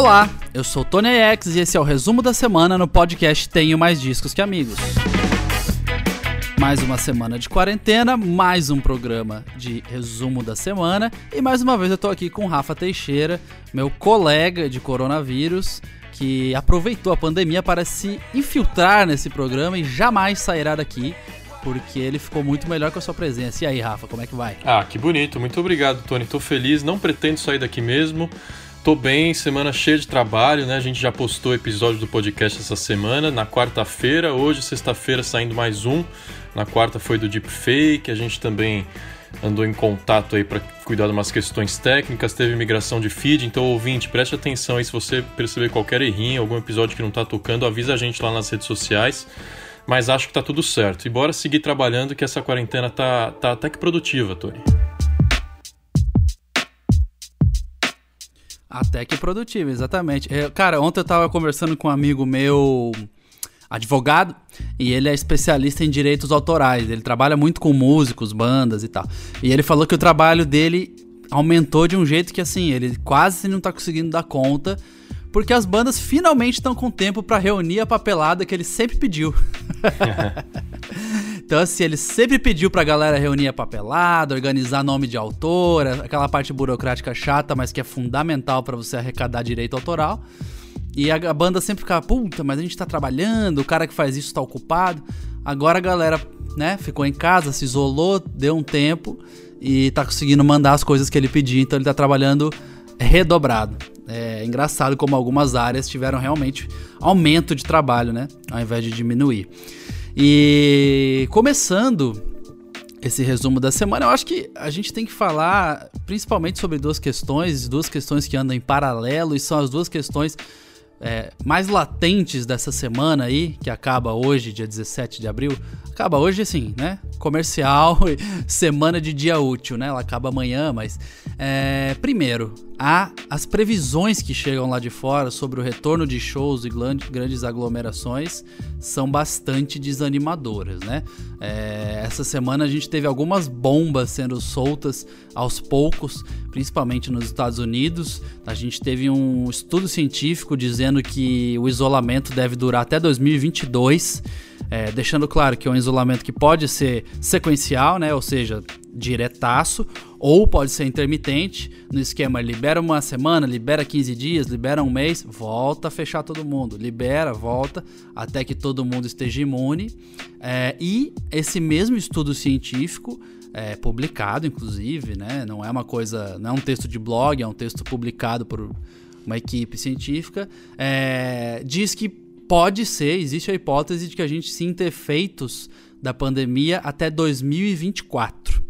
Olá, eu sou Tony X e esse é o resumo da semana no podcast Tenho Mais Discos que Amigos. Mais uma semana de quarentena, mais um programa de resumo da semana e mais uma vez eu tô aqui com Rafa Teixeira, meu colega de coronavírus, que aproveitou a pandemia para se infiltrar nesse programa e jamais sairá daqui porque ele ficou muito melhor com a sua presença. E aí, Rafa, como é que vai? Ah, que bonito. Muito obrigado, Tony. Tô feliz, não pretendo sair daqui mesmo. Tô bem, semana cheia de trabalho, né? A gente já postou episódio do podcast essa semana, na quarta-feira, hoje, sexta-feira, saindo mais um. Na quarta foi do Deepfake, a gente também andou em contato aí para cuidar de umas questões técnicas, teve migração de feed, então ouvinte, preste atenção aí se você perceber qualquer errinho, algum episódio que não tá tocando, avisa a gente lá nas redes sociais. Mas acho que tá tudo certo. E bora seguir trabalhando que essa quarentena tá, tá até que produtiva, Tony. Até que produtivo, exatamente. Eu, cara, ontem eu tava conversando com um amigo meu, advogado, e ele é especialista em direitos autorais. Ele trabalha muito com músicos, bandas e tal. E ele falou que o trabalho dele aumentou de um jeito que, assim, ele quase não tá conseguindo dar conta, porque as bandas finalmente estão com tempo para reunir a papelada que ele sempre pediu. Assim, ele sempre pediu pra galera reunir a papelada, organizar nome de autora, aquela parte burocrática chata, mas que é fundamental para você arrecadar direito autoral. E a, a, banda sempre ficava, puta, mas a gente tá trabalhando, o cara que faz isso tá ocupado. Agora a galera, né, ficou em casa, se isolou, deu um tempo e tá conseguindo mandar as coisas que ele pediu, então ele tá trabalhando redobrado. É engraçado como algumas áreas tiveram realmente aumento de trabalho, né, ao invés de diminuir. E começando esse resumo da semana, eu acho que a gente tem que falar principalmente sobre duas questões, duas questões que andam em paralelo e são as duas questões é, mais latentes dessa semana aí, que acaba hoje, dia 17 de abril. Acaba hoje, assim, né? Comercial, semana de dia útil, né? Ela acaba amanhã, mas. É, primeiro, há as previsões que chegam lá de fora sobre o retorno de shows e grandes aglomerações são bastante desanimadoras, né? É, essa semana a gente teve algumas bombas sendo soltas aos poucos, principalmente nos Estados Unidos. A gente teve um estudo científico dizendo que o isolamento deve durar até 2022. É, deixando claro que é um isolamento que pode ser sequencial, né? Ou seja, diretaço, ou pode ser intermitente, no esquema libera uma semana, libera 15 dias, libera um mês, volta a fechar todo mundo, libera, volta, até que todo mundo esteja imune. É, e esse mesmo estudo científico é, publicado, inclusive, né? Não é uma coisa, não é um texto de blog, é um texto publicado por uma equipe científica, é, diz que pode ser, existe a hipótese de que a gente sinta efeitos da pandemia até 2024.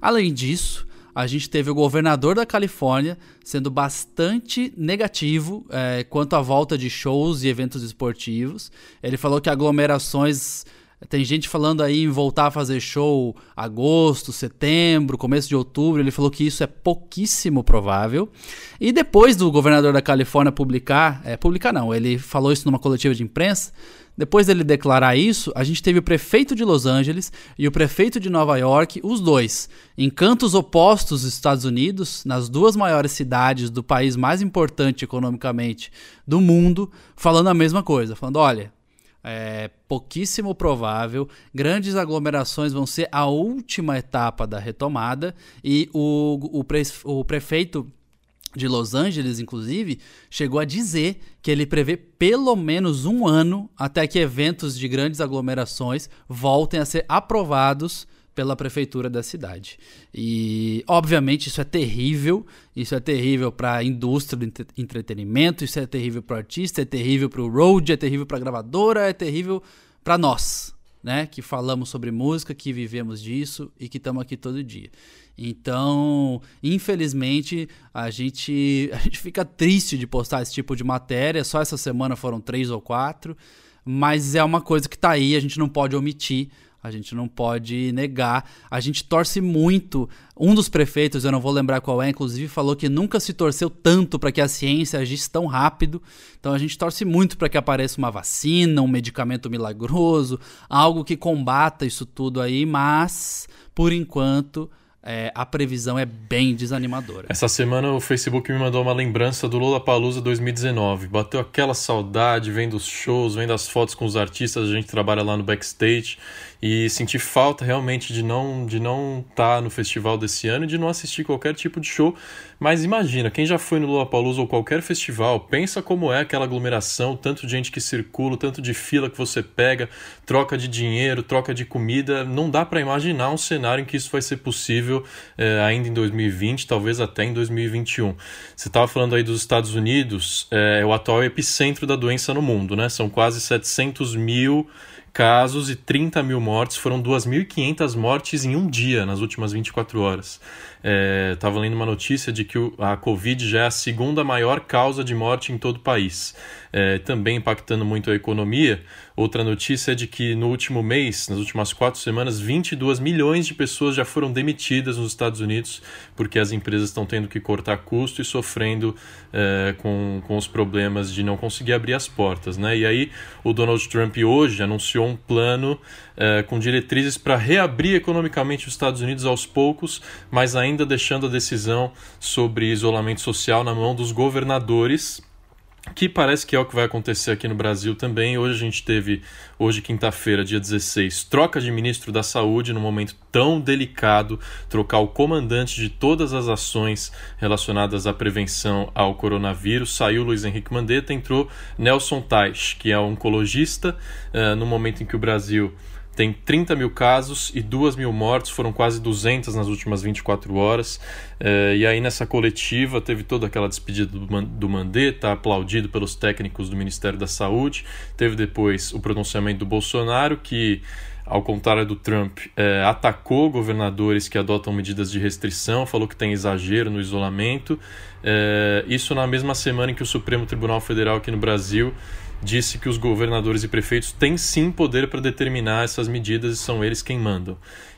Além disso, a gente teve o governador da Califórnia sendo bastante negativo é, quanto à volta de shows e eventos esportivos. Ele falou que aglomerações tem gente falando aí em voltar a fazer show agosto, setembro, começo de outubro. Ele falou que isso é pouquíssimo provável. E depois do governador da Califórnia publicar, é, publicar não, ele falou isso numa coletiva de imprensa. Depois dele declarar isso, a gente teve o prefeito de Los Angeles e o prefeito de Nova York, os dois, em cantos opostos dos Estados Unidos, nas duas maiores cidades do país mais importante economicamente do mundo, falando a mesma coisa, falando: olha, é pouquíssimo provável. Grandes aglomerações vão ser a última etapa da retomada e o, o, pre, o prefeito de Los Angeles, inclusive, chegou a dizer que ele prevê pelo menos um ano até que eventos de grandes aglomerações voltem a ser aprovados pela prefeitura da cidade. E, obviamente, isso é terrível. Isso é terrível para a indústria do entretenimento, isso é terrível para o artista, é terrível para o road, é terrível para a gravadora, é terrível para nós, né? Que falamos sobre música, que vivemos disso e que estamos aqui todo dia. Então, infelizmente, a gente, a gente fica triste de postar esse tipo de matéria. Só essa semana foram três ou quatro. Mas é uma coisa que está aí, a gente não pode omitir a gente não pode negar. A gente torce muito. Um dos prefeitos, eu não vou lembrar qual é, inclusive, falou que nunca se torceu tanto para que a ciência agisse tão rápido. Então a gente torce muito para que apareça uma vacina, um medicamento milagroso, algo que combata isso tudo aí, mas por enquanto é, a previsão é bem desanimadora. Essa semana o Facebook me mandou uma lembrança do Lollapalooza 2019. Bateu aquela saudade vendo os shows, vendo as fotos com os artistas, a gente trabalha lá no backstage e senti falta realmente de não de não estar tá no festival desse ano e de não assistir qualquer tipo de show. Mas imagina, quem já foi no Lollapalooza ou qualquer festival, pensa como é aquela aglomeração, tanto de gente que circula, tanto de fila que você pega, troca de dinheiro, troca de comida. Não dá para imaginar um cenário em que isso vai ser possível é, ainda em 2020, talvez até em 2021. Você estava falando aí dos Estados Unidos, é, é o atual epicentro da doença no mundo, né? São quase 700 mil casos e 30 mil mortes. Foram 2.500 mortes em um dia nas últimas 24 horas. Estava é, lendo uma notícia de que a Covid já é a segunda maior causa de morte em todo o país é, também impactando muito a economia. Outra notícia é de que no último mês, nas últimas quatro semanas, 22 milhões de pessoas já foram demitidas nos Estados Unidos porque as empresas estão tendo que cortar custo e sofrendo é, com, com os problemas de não conseguir abrir as portas. Né? E aí o Donald Trump hoje anunciou um plano é, com diretrizes para reabrir economicamente os Estados Unidos aos poucos, mas ainda deixando a decisão sobre isolamento social na mão dos governadores que parece que é o que vai acontecer aqui no Brasil também. Hoje a gente teve, hoje quinta-feira, dia 16, troca de ministro da Saúde num momento tão delicado, trocar o comandante de todas as ações relacionadas à prevenção ao coronavírus. Saiu Luiz Henrique Mandetta, entrou Nelson Tais, que é oncologista, uh, no momento em que o Brasil tem 30 mil casos e 2 mil mortes, foram quase 200 nas últimas 24 horas. É, e aí, nessa coletiva, teve toda aquela despedida do Mandetta, aplaudido pelos técnicos do Ministério da Saúde. Teve depois o pronunciamento do Bolsonaro, que ao contrário do Trump, é, atacou governadores que adotam medidas de restrição, falou que tem exagero no isolamento. É, isso na mesma semana em que o Supremo Tribunal Federal aqui no Brasil disse que os governadores e prefeitos têm sim poder para determinar essas medidas e são eles quem mandam.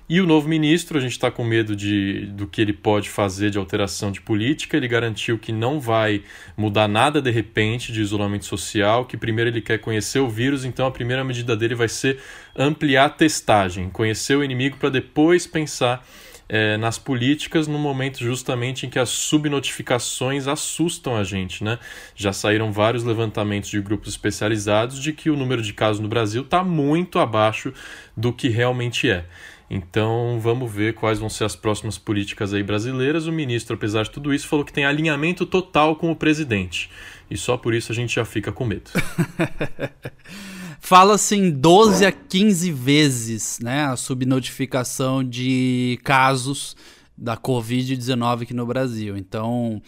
E o novo ministro, a gente está com medo de, do que ele pode fazer de alteração de política. Ele garantiu que não vai mudar nada de repente de isolamento social, que primeiro ele quer conhecer o vírus, então a primeira medida dele vai ser ampliar a testagem, conhecer o inimigo para depois pensar é, nas políticas no momento justamente em que as subnotificações assustam a gente, né? Já saíram vários levantamentos de grupos especializados de que o número de casos no Brasil está muito abaixo do que realmente é. Então vamos ver quais vão ser as próximas políticas aí brasileiras. O ministro, apesar de tudo isso, falou que tem alinhamento total com o presidente. E só por isso a gente já fica com medo. Fala-se em 12 a 15 vezes né, a subnotificação de casos da Covid-19 aqui no Brasil. Então,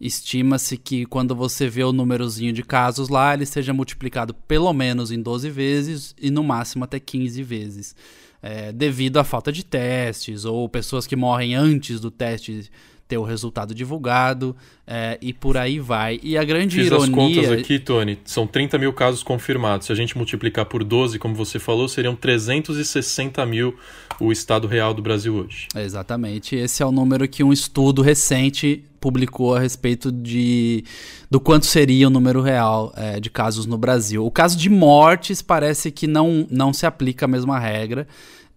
estima-se que quando você vê o númerozinho de casos lá, ele seja multiplicado pelo menos em 12 vezes e no máximo até 15 vezes. É, devido à falta de testes ou pessoas que morrem antes do teste ter o resultado divulgado é, e por aí vai. E a grande Fiz ironia... as contas aqui, Tony. São 30 mil casos confirmados. Se a gente multiplicar por 12, como você falou, seriam 360 mil o estado real do Brasil hoje. Exatamente. Esse é o número que um estudo recente publicou a respeito de do quanto seria o número real é, de casos no Brasil. O caso de mortes parece que não, não se aplica a mesma regra.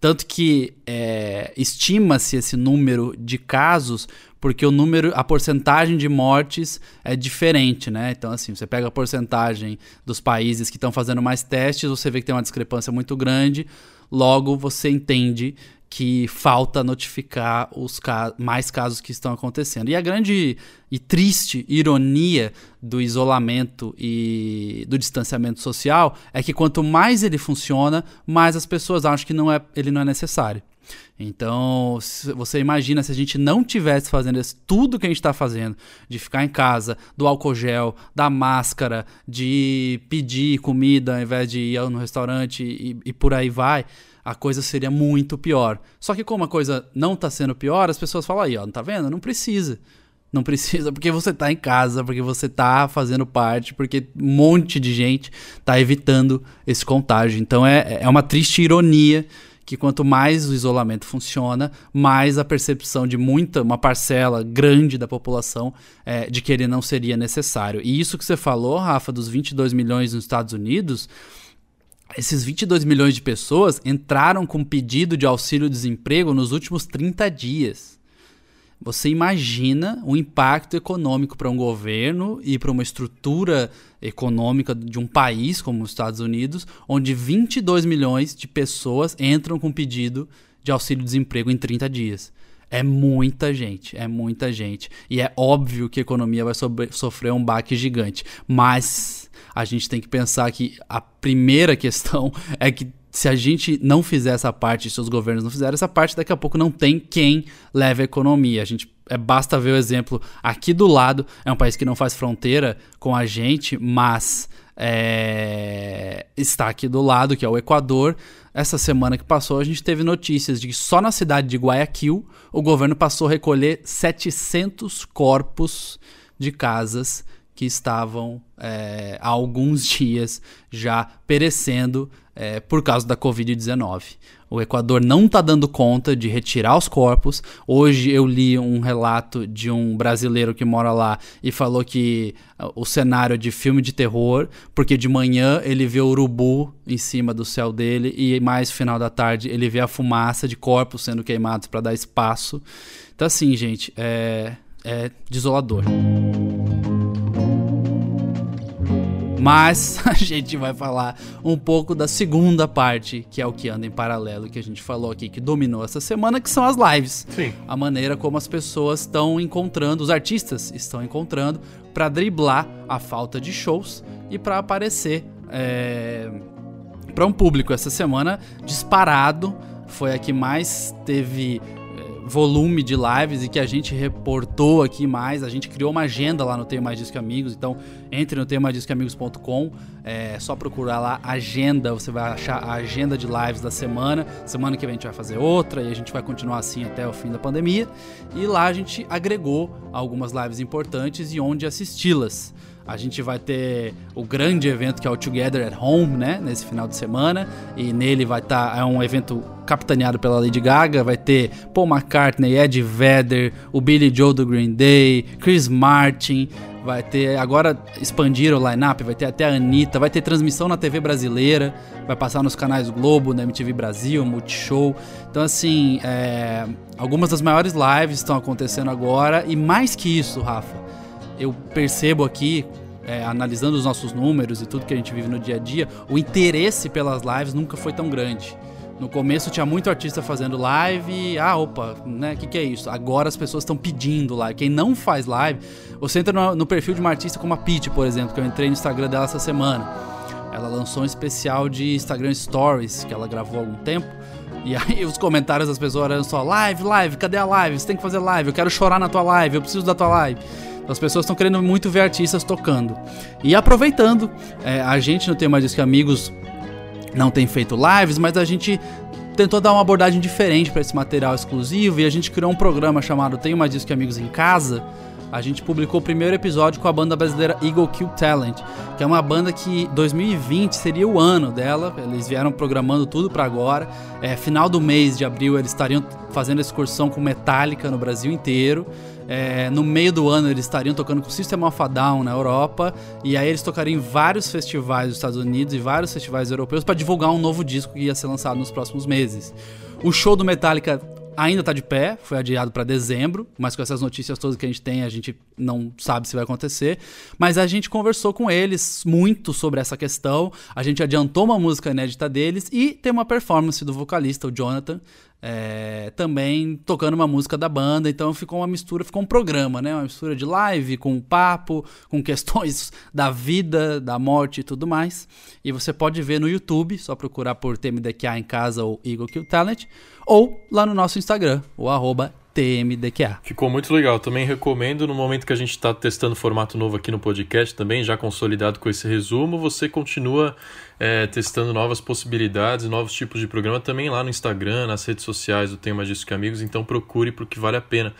Tanto que é, estima-se esse número de casos porque o número, a porcentagem de mortes é diferente, né? Então, assim, você pega a porcentagem dos países que estão fazendo mais testes, você vê que tem uma discrepância muito grande, logo você entende que falta notificar os ca mais casos que estão acontecendo. E a grande e triste ironia do isolamento e do distanciamento social é que quanto mais ele funciona, mais as pessoas acham que não é, ele não é necessário. Então, você imagina se a gente não tivesse fazendo isso, tudo que a gente está fazendo, de ficar em casa, do álcool gel, da máscara, de pedir comida ao invés de ir no restaurante e, e por aí vai, a coisa seria muito pior. Só que como a coisa não está sendo pior, as pessoas falam aí, ó, não tá vendo? Não precisa. Não precisa porque você está em casa, porque você está fazendo parte, porque um monte de gente está evitando esse contágio. Então é, é uma triste ironia que quanto mais o isolamento funciona, mais a percepção de muita, uma parcela grande da população é, de que ele não seria necessário. E isso que você falou, Rafa, dos 22 milhões nos Estados Unidos, esses 22 milhões de pessoas entraram com pedido de auxílio-desemprego nos últimos 30 dias. Você imagina o impacto econômico para um governo e para uma estrutura econômica de um país como os Estados Unidos, onde 22 milhões de pessoas entram com pedido de auxílio-desemprego em 30 dias. É muita gente, é muita gente. E é óbvio que a economia vai sofrer um baque gigante. Mas a gente tem que pensar que a primeira questão é que se a gente não fizer essa parte, se os governos não fizerem essa parte, daqui a pouco não tem quem leve a economia. A gente é, basta ver o exemplo aqui do lado, é um país que não faz fronteira com a gente, mas é, está aqui do lado, que é o Equador. Essa semana que passou, a gente teve notícias de que só na cidade de Guayaquil o governo passou a recolher 700 corpos de casas que estavam é, há alguns dias já perecendo é, por causa da Covid-19. O Equador não está dando conta de retirar os corpos. Hoje eu li um relato de um brasileiro que mora lá e falou que uh, o cenário é de filme de terror, porque de manhã ele vê o urubu em cima do céu dele e mais final da tarde ele vê a fumaça de corpos sendo queimados para dar espaço. Então assim, gente, é, é desolador. Mas a gente vai falar um pouco da segunda parte, que é o que anda em paralelo, que a gente falou aqui, que dominou essa semana, que são as lives. Sim. A maneira como as pessoas estão encontrando, os artistas estão encontrando, para driblar a falta de shows e para aparecer é, para um público. Essa semana, disparado, foi a que mais teve volume de lives e que a gente reportou aqui mais. A gente criou uma agenda lá no Tenho Mais Disco Amigos, então entre no tenhomaisdiscoamigos.com, é só procurar lá agenda, você vai achar a agenda de lives da semana. Semana que vem a gente vai fazer outra e a gente vai continuar assim até o fim da pandemia. E lá a gente agregou algumas lives importantes e onde assisti-las. A gente vai ter o grande evento que é o Together at Home, né? Nesse final de semana. E nele vai estar. Tá, é um evento capitaneado pela Lady Gaga. Vai ter Paul McCartney, Ed Vedder, o Billy Joe do Green Day, Chris Martin. Vai ter. Agora expandiram o line-up, vai ter até a Anitta. Vai ter transmissão na TV brasileira. Vai passar nos canais Globo, na MTV Brasil, Multishow. Então, assim, é, algumas das maiores lives estão acontecendo agora. E mais que isso, Rafa eu percebo aqui, é, analisando os nossos números e tudo que a gente vive no dia a dia, o interesse pelas lives nunca foi tão grande. No começo tinha muito artista fazendo live, ah, opa, né, o que, que é isso? Agora as pessoas estão pedindo live. Quem não faz live, você entra no, no perfil de uma artista como a Peach, por exemplo, que eu entrei no Instagram dela essa semana. Ela lançou um especial de Instagram Stories, que ela gravou há algum tempo. E aí os comentários das pessoas eram só, live, live, cadê a live? Você tem que fazer live, eu quero chorar na tua live, eu preciso da tua live. As pessoas estão querendo muito ver artistas tocando. E aproveitando, é, a gente no Tema Disque Amigos não tem feito lives, mas a gente tentou dar uma abordagem diferente para esse material exclusivo e a gente criou um programa chamado Tenho Mais Disque Amigos em Casa. A gente publicou o primeiro episódio com a banda brasileira Eagle Kill Talent, que é uma banda que 2020 seria o ano dela. Eles vieram programando tudo para agora. É, final do mês de abril eles estariam fazendo excursão com Metallica no Brasil inteiro. É, no meio do ano eles estariam tocando com System of a Down na Europa e aí eles tocariam em vários festivais dos Estados Unidos e vários festivais europeus para divulgar um novo disco que ia ser lançado nos próximos meses. O show do Metallica ainda está de pé, foi adiado para dezembro, mas com essas notícias todas que a gente tem, a gente não sabe se vai acontecer. Mas a gente conversou com eles muito sobre essa questão, a gente adiantou uma música inédita deles e tem uma performance do vocalista, o Jonathan, é, também tocando uma música da banda, então ficou uma mistura, ficou um programa, né? Uma mistura de live com papo, com questões da vida, da morte e tudo mais. E você pode ver no YouTube, só procurar por TMDQA em casa ou Eagle Kill Talent, ou lá no nosso Instagram, o arroba TMDQA. Ficou muito legal. Também recomendo, no momento que a gente está testando formato novo aqui no podcast, também já consolidado com esse resumo, você continua é, testando novas possibilidades, novos tipos de programa também lá no Instagram, nas redes sociais do Tema Disso que Amigos. Então procure porque vale a pena.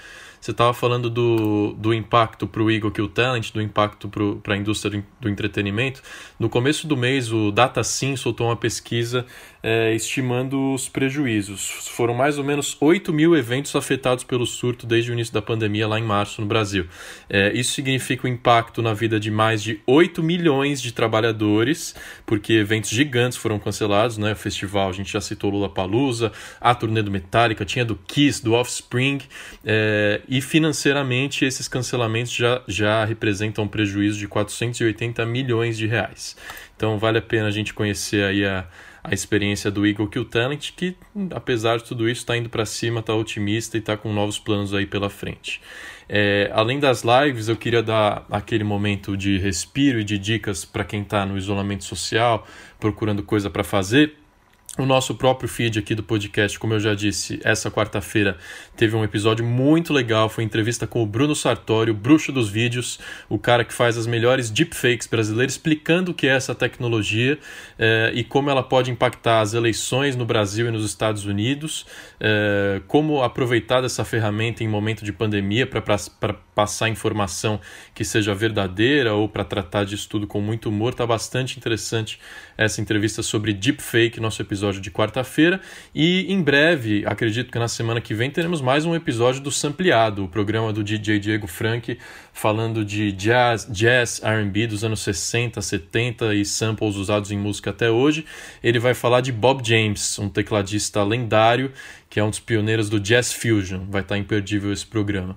Você estava falando do, do impacto para o Eagle Kill Talent, do impacto para a indústria do, do, entretenimento. No começo do mês, o DataSim soltou uma pesquisa é, estimando os prejuízos. Foram mais ou menos 8 mil eventos afetados pelo surto desde o início da pandemia lá em março no Brasil. É, isso significa um impacto na vida de mais de 8 milhões de trabalhadores, porque eventos gigantes foram cancelados, né? O festival, a gente já citou Lula Palusa, a turnê do Metallica, tinha do Kiss, do Offspring, é, e financeiramente esses cancelamentos já, já representam um prejuízo de 480 milhões de reais. Então vale a pena a gente conhecer aí a, a experiência do Eagle Kill Talent, que apesar de tudo isso está indo para cima, está otimista e está com novos planos aí pela frente. É, além das lives, eu queria dar aquele momento de respiro e de dicas para quem está no isolamento social, procurando coisa para fazer o nosso próprio feed aqui do podcast, como eu já disse, essa quarta-feira teve um episódio muito legal. Foi entrevista com o Bruno Sartori, o bruxo dos vídeos, o cara que faz as melhores deepfakes brasileiras, explicando o que é essa tecnologia eh, e como ela pode impactar as eleições no Brasil e nos Estados Unidos, eh, como aproveitar dessa ferramenta em momento de pandemia para passar informação que seja verdadeira ou para tratar disso tudo com muito humor. Está bastante interessante essa entrevista sobre deepfake, nosso episódio de quarta-feira. E em breve, acredito que na semana que vem, teremos mais um episódio do Sampleado, o programa do DJ Diego Frank, falando de jazz, jazz RB dos anos 60, 70 e samples usados em música até hoje. Ele vai falar de Bob James, um tecladista lendário que é um dos pioneiros do Jazz Fusion. Vai estar imperdível esse programa.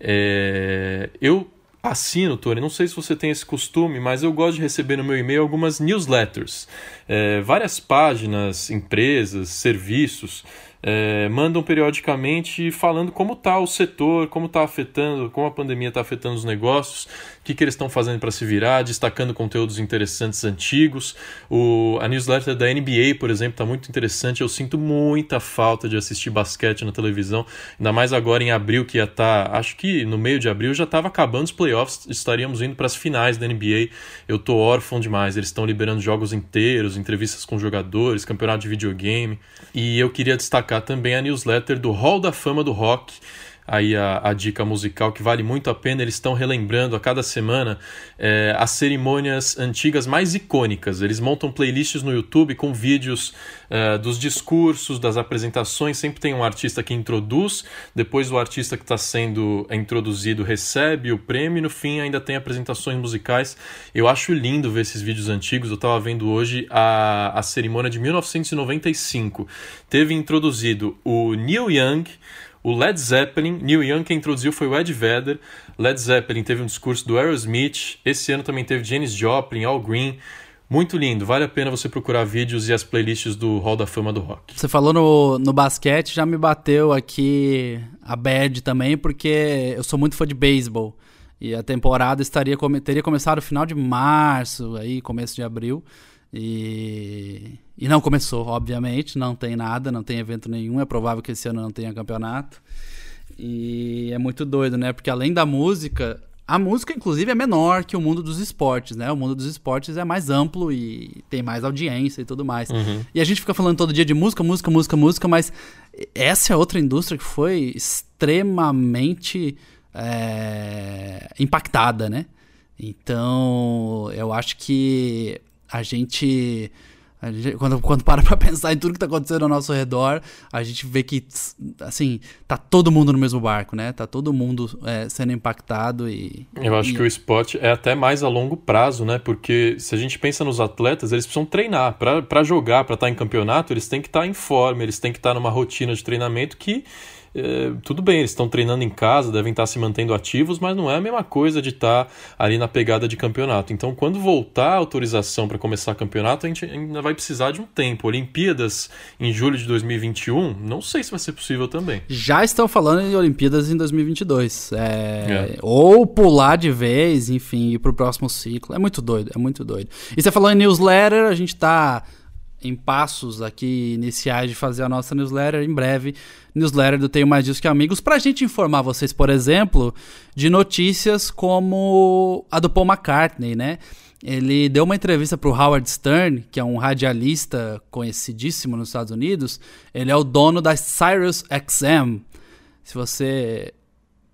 É... Eu assino, Tony, não sei se você tem esse costume, mas eu gosto de receber no meu e-mail algumas newsletters. É, várias páginas, empresas, serviços é, mandam periodicamente falando como está o setor, como está afetando, como a pandemia está afetando os negócios, o que, que eles estão fazendo para se virar, destacando conteúdos interessantes antigos. O, a newsletter da NBA, por exemplo, está muito interessante. Eu sinto muita falta de assistir basquete na televisão, ainda mais agora em abril, que ia estar, tá, acho que no meio de abril já estava acabando os playoffs, estaríamos indo para as finais da NBA. Eu tô órfão demais, eles estão liberando jogos inteiros, entrevistas com jogadores, campeonato de videogame. E eu queria destacar também a newsletter do Hall da Fama do Rock, aí a, a, dica musical que vale muito a pena. Eles estão relembrando a cada semana é, as cerimônias antigas mais icônicas. Eles montam playlists no YouTube com vídeos é, dos discursos, das apresentações. Sempre tem um artista que introduz, depois o artista que está sendo introduzido recebe o prêmio e no fim ainda tem apresentações musicais. Eu acho lindo ver esses vídeos antigos. Eu estava vendo hoje a, a cerimônia de 1995. Teve introduzido o Neil Young o Led Zeppelin, Neil Young quem introduziu foi o Ed Vedder, Led Zeppelin teve um discurso do Aerosmith, esse ano também teve Janis Joplin, Al Green, muito lindo, vale a pena você procurar vídeos e as playlists do Hall da Fama do Rock. Você falou no, no basquete, já me bateu aqui a bad também, porque eu sou muito fã de beisebol. E a temporada estaria teria começado no final de março, aí começo de abril. E, e não começou, obviamente, não tem nada, não tem evento nenhum. É provável que esse ano não tenha campeonato. E é muito doido, né? Porque além da música, a música, inclusive, é menor que o mundo dos esportes, né? O mundo dos esportes é mais amplo e tem mais audiência e tudo mais. Uhum. E a gente fica falando todo dia de música, música, música, música, mas essa é outra indústria que foi extremamente é, impactada, né? Então, eu acho que a gente, quando, quando para pra pensar em tudo que tá acontecendo ao nosso redor, a gente vê que, assim, tá todo mundo no mesmo barco, né? Tá todo mundo é, sendo impactado e... Eu acho e... que o esporte é até mais a longo prazo, né? Porque se a gente pensa nos atletas, eles precisam treinar. para jogar, para estar tá em campeonato, eles têm que estar tá em forma, eles têm que estar tá numa rotina de treinamento que é, tudo bem, eles estão treinando em casa, devem estar se mantendo ativos, mas não é a mesma coisa de estar ali na pegada de campeonato. Então, quando voltar a autorização para começar campeonato, a gente ainda vai precisar de um tempo. Olimpíadas em julho de 2021, não sei se vai ser possível também. Já estão falando em Olimpíadas em 2022. É... É. Ou pular de vez, enfim, ir para o próximo ciclo. É muito doido, é muito doido. E você falou em newsletter, a gente está em passos aqui iniciais de fazer a nossa newsletter. Em breve, newsletter do Tenho Mais Disso Que Amigos, para a gente informar vocês, por exemplo, de notícias como a do Paul McCartney, né? Ele deu uma entrevista para o Howard Stern, que é um radialista conhecidíssimo nos Estados Unidos. Ele é o dono da Sirius XM. Se você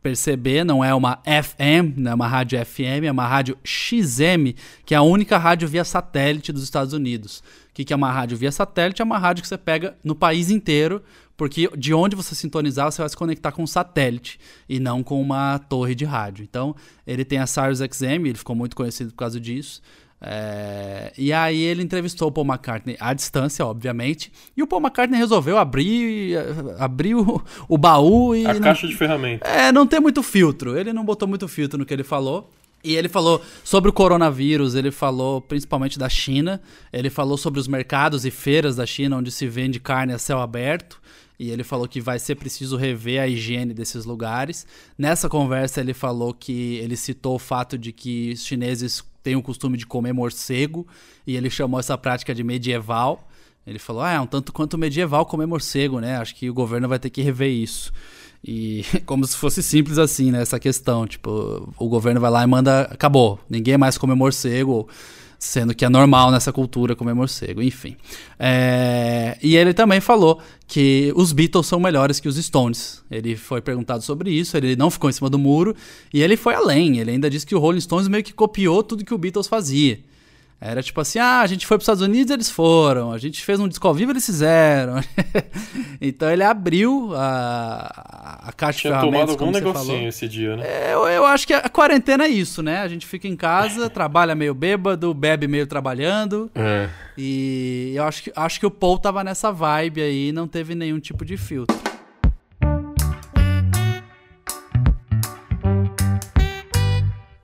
perceber, não é uma FM, não é uma rádio FM, é uma rádio XM, que é a única rádio via satélite dos Estados Unidos. O que é uma rádio via satélite? É uma rádio que você pega no país inteiro, porque de onde você sintonizar, você vai se conectar com um satélite e não com uma torre de rádio. Então, ele tem a Sirius XM, ele ficou muito conhecido por causa disso. É, e aí ele entrevistou o Paul McCartney à distância, obviamente, e o Paul McCartney resolveu abrir, abrir o, o baú e... A não, caixa de ferramentas. É, não tem muito filtro, ele não botou muito filtro no que ele falou. E ele falou sobre o coronavírus, ele falou principalmente da China, ele falou sobre os mercados e feiras da China onde se vende carne a céu aberto, e ele falou que vai ser preciso rever a higiene desses lugares. Nessa conversa ele falou que ele citou o fato de que os chineses têm o costume de comer morcego, e ele chamou essa prática de medieval. Ele falou: "Ah, é um tanto quanto medieval comer morcego, né? Acho que o governo vai ter que rever isso". E como se fosse simples assim, né? Essa questão. Tipo, o governo vai lá e manda. Acabou. Ninguém mais come morcego. Sendo que é normal nessa cultura comer morcego, enfim. É... E ele também falou que os Beatles são melhores que os Stones. Ele foi perguntado sobre isso, ele não ficou em cima do muro e ele foi além. Ele ainda disse que o Rolling Stones meio que copiou tudo que o Beatles fazia. Era tipo assim, ah, a gente foi para os Estados Unidos, eles foram. A gente fez um disco ao vivo, eles fizeram. então ele abriu a, a caixa Tinha de ferramentas, tomado algum negocinho falou. esse dia, né? É, eu, eu, acho que a quarentena é isso, né? A gente fica em casa, trabalha meio bêbado, bebe meio trabalhando. É. E eu acho que, acho que o Paul tava nessa vibe aí, não teve nenhum tipo de filtro.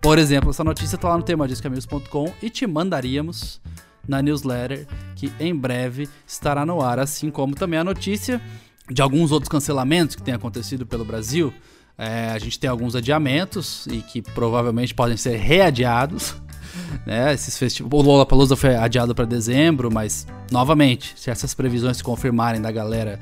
Por exemplo, essa notícia tá lá no temadiscamigos.com e te mandaríamos na newsletter que em breve estará no ar, assim como também a notícia de alguns outros cancelamentos que têm acontecido pelo Brasil. É, a gente tem alguns adiamentos e que provavelmente podem ser readiados. Né? Esses festivais, o Lollapalooza foi adiado para dezembro, mas novamente, se essas previsões se confirmarem da galera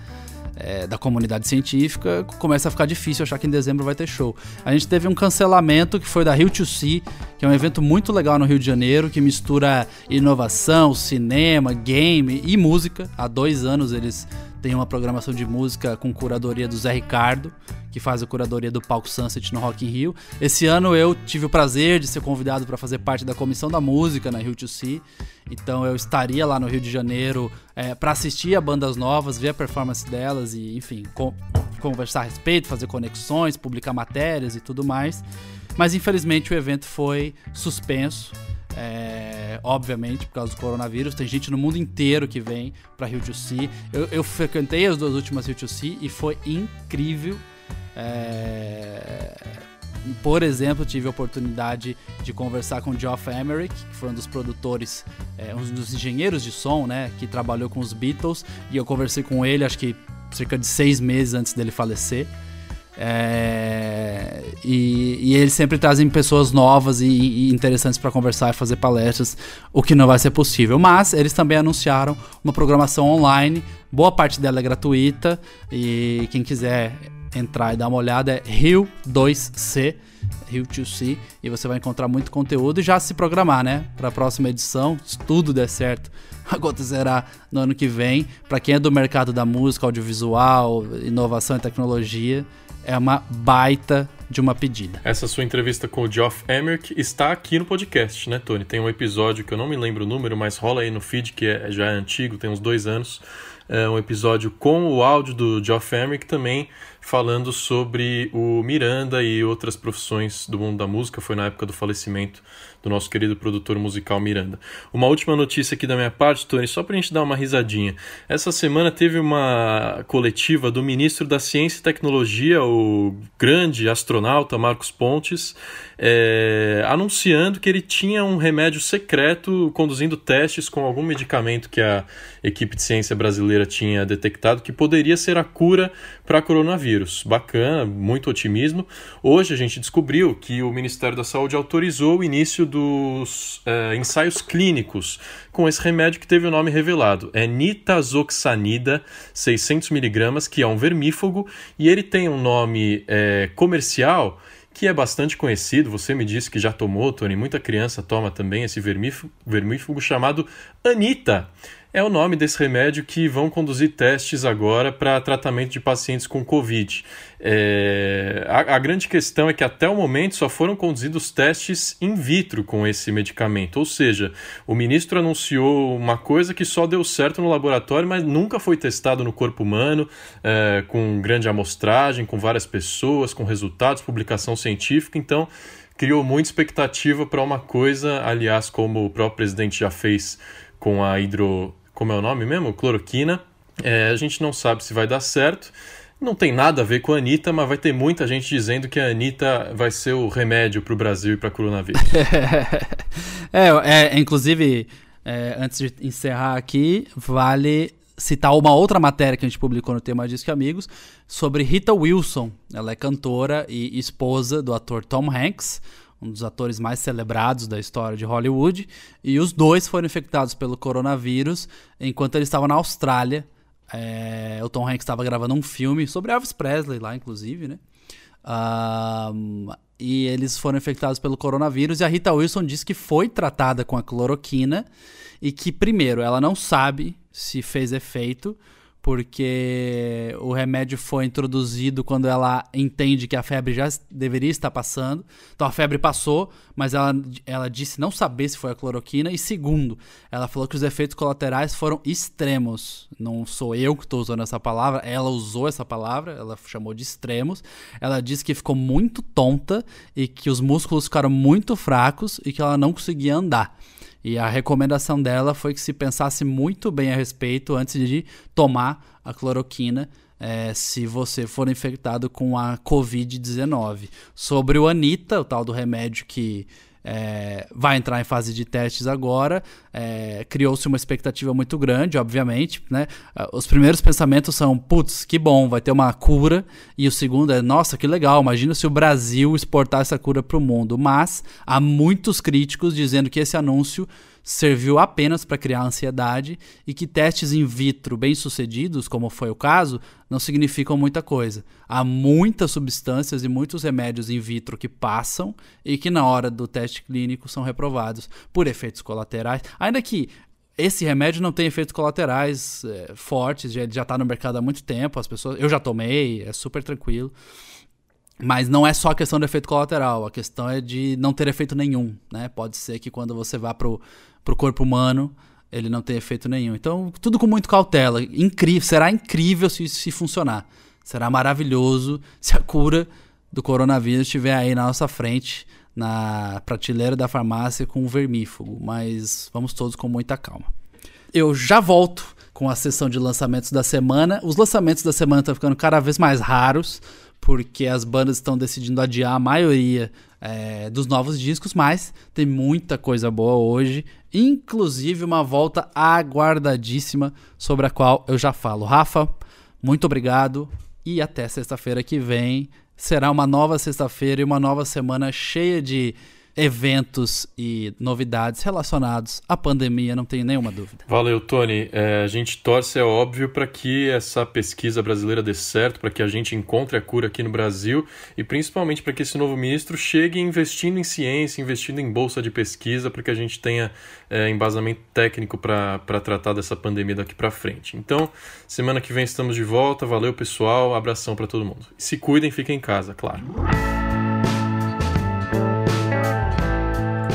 é, da comunidade científica, começa a ficar difícil achar que em dezembro vai ter show. A gente teve um cancelamento que foi da Rio to See, que é um evento muito legal no Rio de Janeiro, que mistura inovação, cinema, game e música. Há dois anos eles têm uma programação de música com curadoria do Zé Ricardo, que faz a curadoria do Palco Sunset no Rock in Rio. Esse ano eu tive o prazer de ser convidado para fazer parte da comissão da música na Rio to See. Então eu estaria lá no Rio de Janeiro é, para assistir a bandas novas, ver a performance delas e, enfim, conversar a respeito, fazer conexões, publicar matérias e tudo mais. Mas infelizmente o evento foi suspenso. É, obviamente, por causa do coronavírus, tem gente no mundo inteiro que vem para Rio de Si. Eu, eu, frequentei as duas últimas Rio de Si e foi incrível. É, por exemplo, tive a oportunidade de conversar com o Geoff Emerick, que foi um dos produtores, é, um dos engenheiros de som, né, que trabalhou com os Beatles, e eu conversei com ele, acho que cerca de seis meses antes dele falecer. É, e, e, eles sempre trazem pessoas novas e, e interessantes para conversar e fazer palestras, o que não vai ser possível. Mas eles também anunciaram uma programação online, boa parte dela é gratuita, e quem quiser entrar e dar uma olhada é Rio 2C, Rio 2C, e você vai encontrar muito conteúdo e já se programar, né? Para a próxima edição, se tudo der certo, acontecerá no ano que vem. Para quem é do mercado da música, audiovisual, inovação e tecnologia, é uma baita de uma pedida. Essa sua entrevista com o Geoff Emerick está aqui no podcast, né, Tony? Tem um episódio que eu não me lembro o número, mas rola aí no feed, que é, já é antigo, tem uns dois anos. É um episódio com o áudio do Geoff Emerick também falando sobre o Miranda e outras profissões do mundo da música. Foi na época do falecimento do nosso querido produtor musical Miranda. Uma última notícia aqui da minha parte, Tony, só para a gente dar uma risadinha. Essa semana teve uma coletiva do ministro da Ciência e Tecnologia, o grande astronauta Marcos Pontes, é, anunciando que ele tinha um remédio secreto conduzindo testes com algum medicamento que a equipe de ciência brasileira tinha detectado que poderia ser a cura para coronavírus. Bacana, muito otimismo. Hoje a gente descobriu que o Ministério da Saúde autorizou o início dos é, ensaios clínicos com esse remédio que teve o nome revelado. É nitazoxanida 600mg, que é um vermífugo, e ele tem um nome é, comercial que é bastante conhecido. Você me disse que já tomou, Tony. Muita criança toma também esse vermífugo, vermífugo chamado Anita é o nome desse remédio que vão conduzir testes agora para tratamento de pacientes com Covid. É, a, a, grande questão é que até o momento só foram conduzidos testes in vitro com esse medicamento, ou seja, o ministro anunciou uma coisa que só deu certo no laboratório, mas nunca foi testado no corpo humano, é, com grande amostragem, com várias pessoas, com resultados, publicação científica. Então, criou muita expectativa para uma coisa, aliás, como o próprio presidente já fez com a hidro. Como é o nome mesmo? Cloroquina. É, a gente não sabe se vai dar certo. Não tem nada a ver com a Anitta, mas vai ter muita gente dizendo que a Anitta vai ser o remédio para o Brasil e para coronavírus. é, é, inclusive, é, antes de encerrar aqui, vale citar uma outra matéria que a gente publicou no tema Disque Amigos sobre Rita Wilson. Ela é cantora e esposa do ator Tom Hanks, um dos atores mais celebrados da história de Hollywood, e os dois foram infectados pelo coronavírus enquanto eles estavam na Austrália é, o Tom Hanks estava gravando um filme sobre Elvis Presley lá, inclusive, né? Um, e eles foram infectados pelo coronavírus e a Rita Wilson disse que foi tratada com a cloroquina e que, primeiro, ela não sabe se fez efeito, porque o remédio foi introduzido quando ela entende que a febre já deveria estar passando. Então a febre passou, mas ela, ela disse não saber se foi a cloroquina. E segundo, ela falou que os efeitos colaterais foram extremos. Não sou eu que estou usando essa palavra, ela usou essa palavra, ela chamou de extremos. Ela disse que ficou muito tonta e que os músculos ficaram muito fracos e que ela não conseguia andar. E a recomendação dela foi que se pensasse muito bem a respeito antes de tomar a cloroquina é, se você for infectado com a Covid-19. Sobre o Anita, o tal do remédio que é, vai entrar em fase de testes agora. É, Criou-se uma expectativa muito grande, obviamente. Né? Os primeiros pensamentos são: putz, que bom, vai ter uma cura. E o segundo é: nossa, que legal, imagina se o Brasil exportar essa cura para o mundo. Mas há muitos críticos dizendo que esse anúncio serviu apenas para criar ansiedade e que testes in vitro bem-sucedidos, como foi o caso, não significam muita coisa. Há muitas substâncias e muitos remédios in vitro que passam e que na hora do teste clínico são reprovados por efeitos colaterais, ainda que esse remédio não tem efeitos colaterais é, fortes, já está no mercado há muito tempo, as pessoas, eu já tomei, é super tranquilo. Mas não é só a questão do efeito colateral, a questão é de não ter efeito nenhum, né? Pode ser que quando você vá pro, pro corpo humano, ele não tenha efeito nenhum. Então, tudo com muito cautela. Incrível, será incrível se, se funcionar. Será maravilhoso se a cura do coronavírus estiver aí na nossa frente, na prateleira da farmácia com um vermífugo. Mas vamos todos com muita calma. Eu já volto com a sessão de lançamentos da semana. Os lançamentos da semana estão ficando cada vez mais raros porque as bandas estão decidindo adiar a maioria é, dos novos discos, mas tem muita coisa boa hoje, inclusive uma volta aguardadíssima sobre a qual eu já falo. Rafa, muito obrigado e até sexta-feira que vem. Será uma nova sexta-feira e uma nova semana cheia de eventos e novidades relacionados à pandemia, não tenho nenhuma dúvida. Valeu, Tony. É, a gente torce, é óbvio, para que essa pesquisa brasileira dê certo, para que a gente encontre a cura aqui no Brasil e principalmente para que esse novo ministro chegue investindo em ciência, investindo em bolsa de pesquisa, para que a gente tenha é, embasamento técnico para tratar dessa pandemia daqui para frente. Então, semana que vem estamos de volta. Valeu, pessoal. Abração para todo mundo. Se cuidem, fiquem em casa, claro.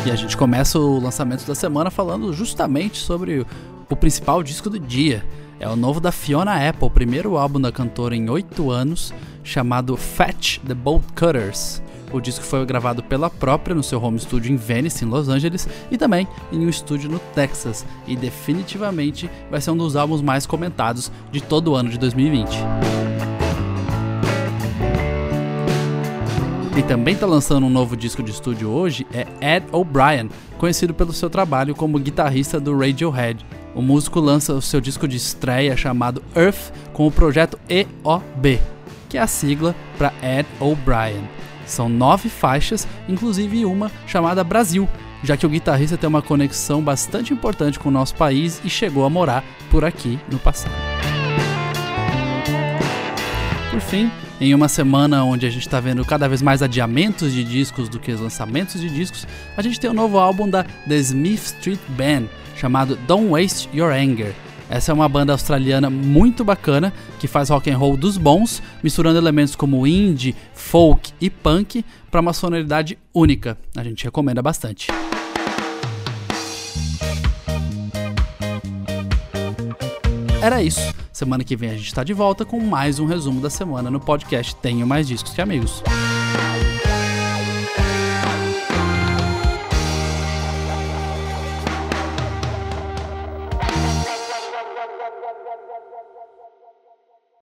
E a gente começa o lançamento da semana falando justamente sobre o principal disco do dia. É o novo da Fiona Apple, o primeiro álbum da cantora em oito anos, chamado Fetch the Bolt Cutters. O disco foi gravado pela própria no seu home studio em Venice, em Los Angeles, e também em um estúdio no Texas, e definitivamente vai ser um dos álbuns mais comentados de todo o ano de 2020. Quem também está lançando um novo disco de estúdio hoje é Ed O'Brien, conhecido pelo seu trabalho como guitarrista do Radiohead. O músico lança o seu disco de estreia chamado Earth com o projeto EOB, que é a sigla para Ed O'Brien. São nove faixas, inclusive uma chamada Brasil, já que o guitarrista tem uma conexão bastante importante com o nosso país e chegou a morar por aqui no passado. Por fim, em uma semana onde a gente está vendo cada vez mais adiamentos de discos do que lançamentos de discos, a gente tem um novo álbum da The Smith Street Band chamado Don't Waste Your Anger. Essa é uma banda australiana muito bacana que faz rock and roll dos bons, misturando elementos como indie, folk e punk para uma sonoridade única. A gente recomenda bastante. Era isso. Semana que vem a gente está de volta com mais um resumo da semana no podcast Tenho Mais Discos que Amigos.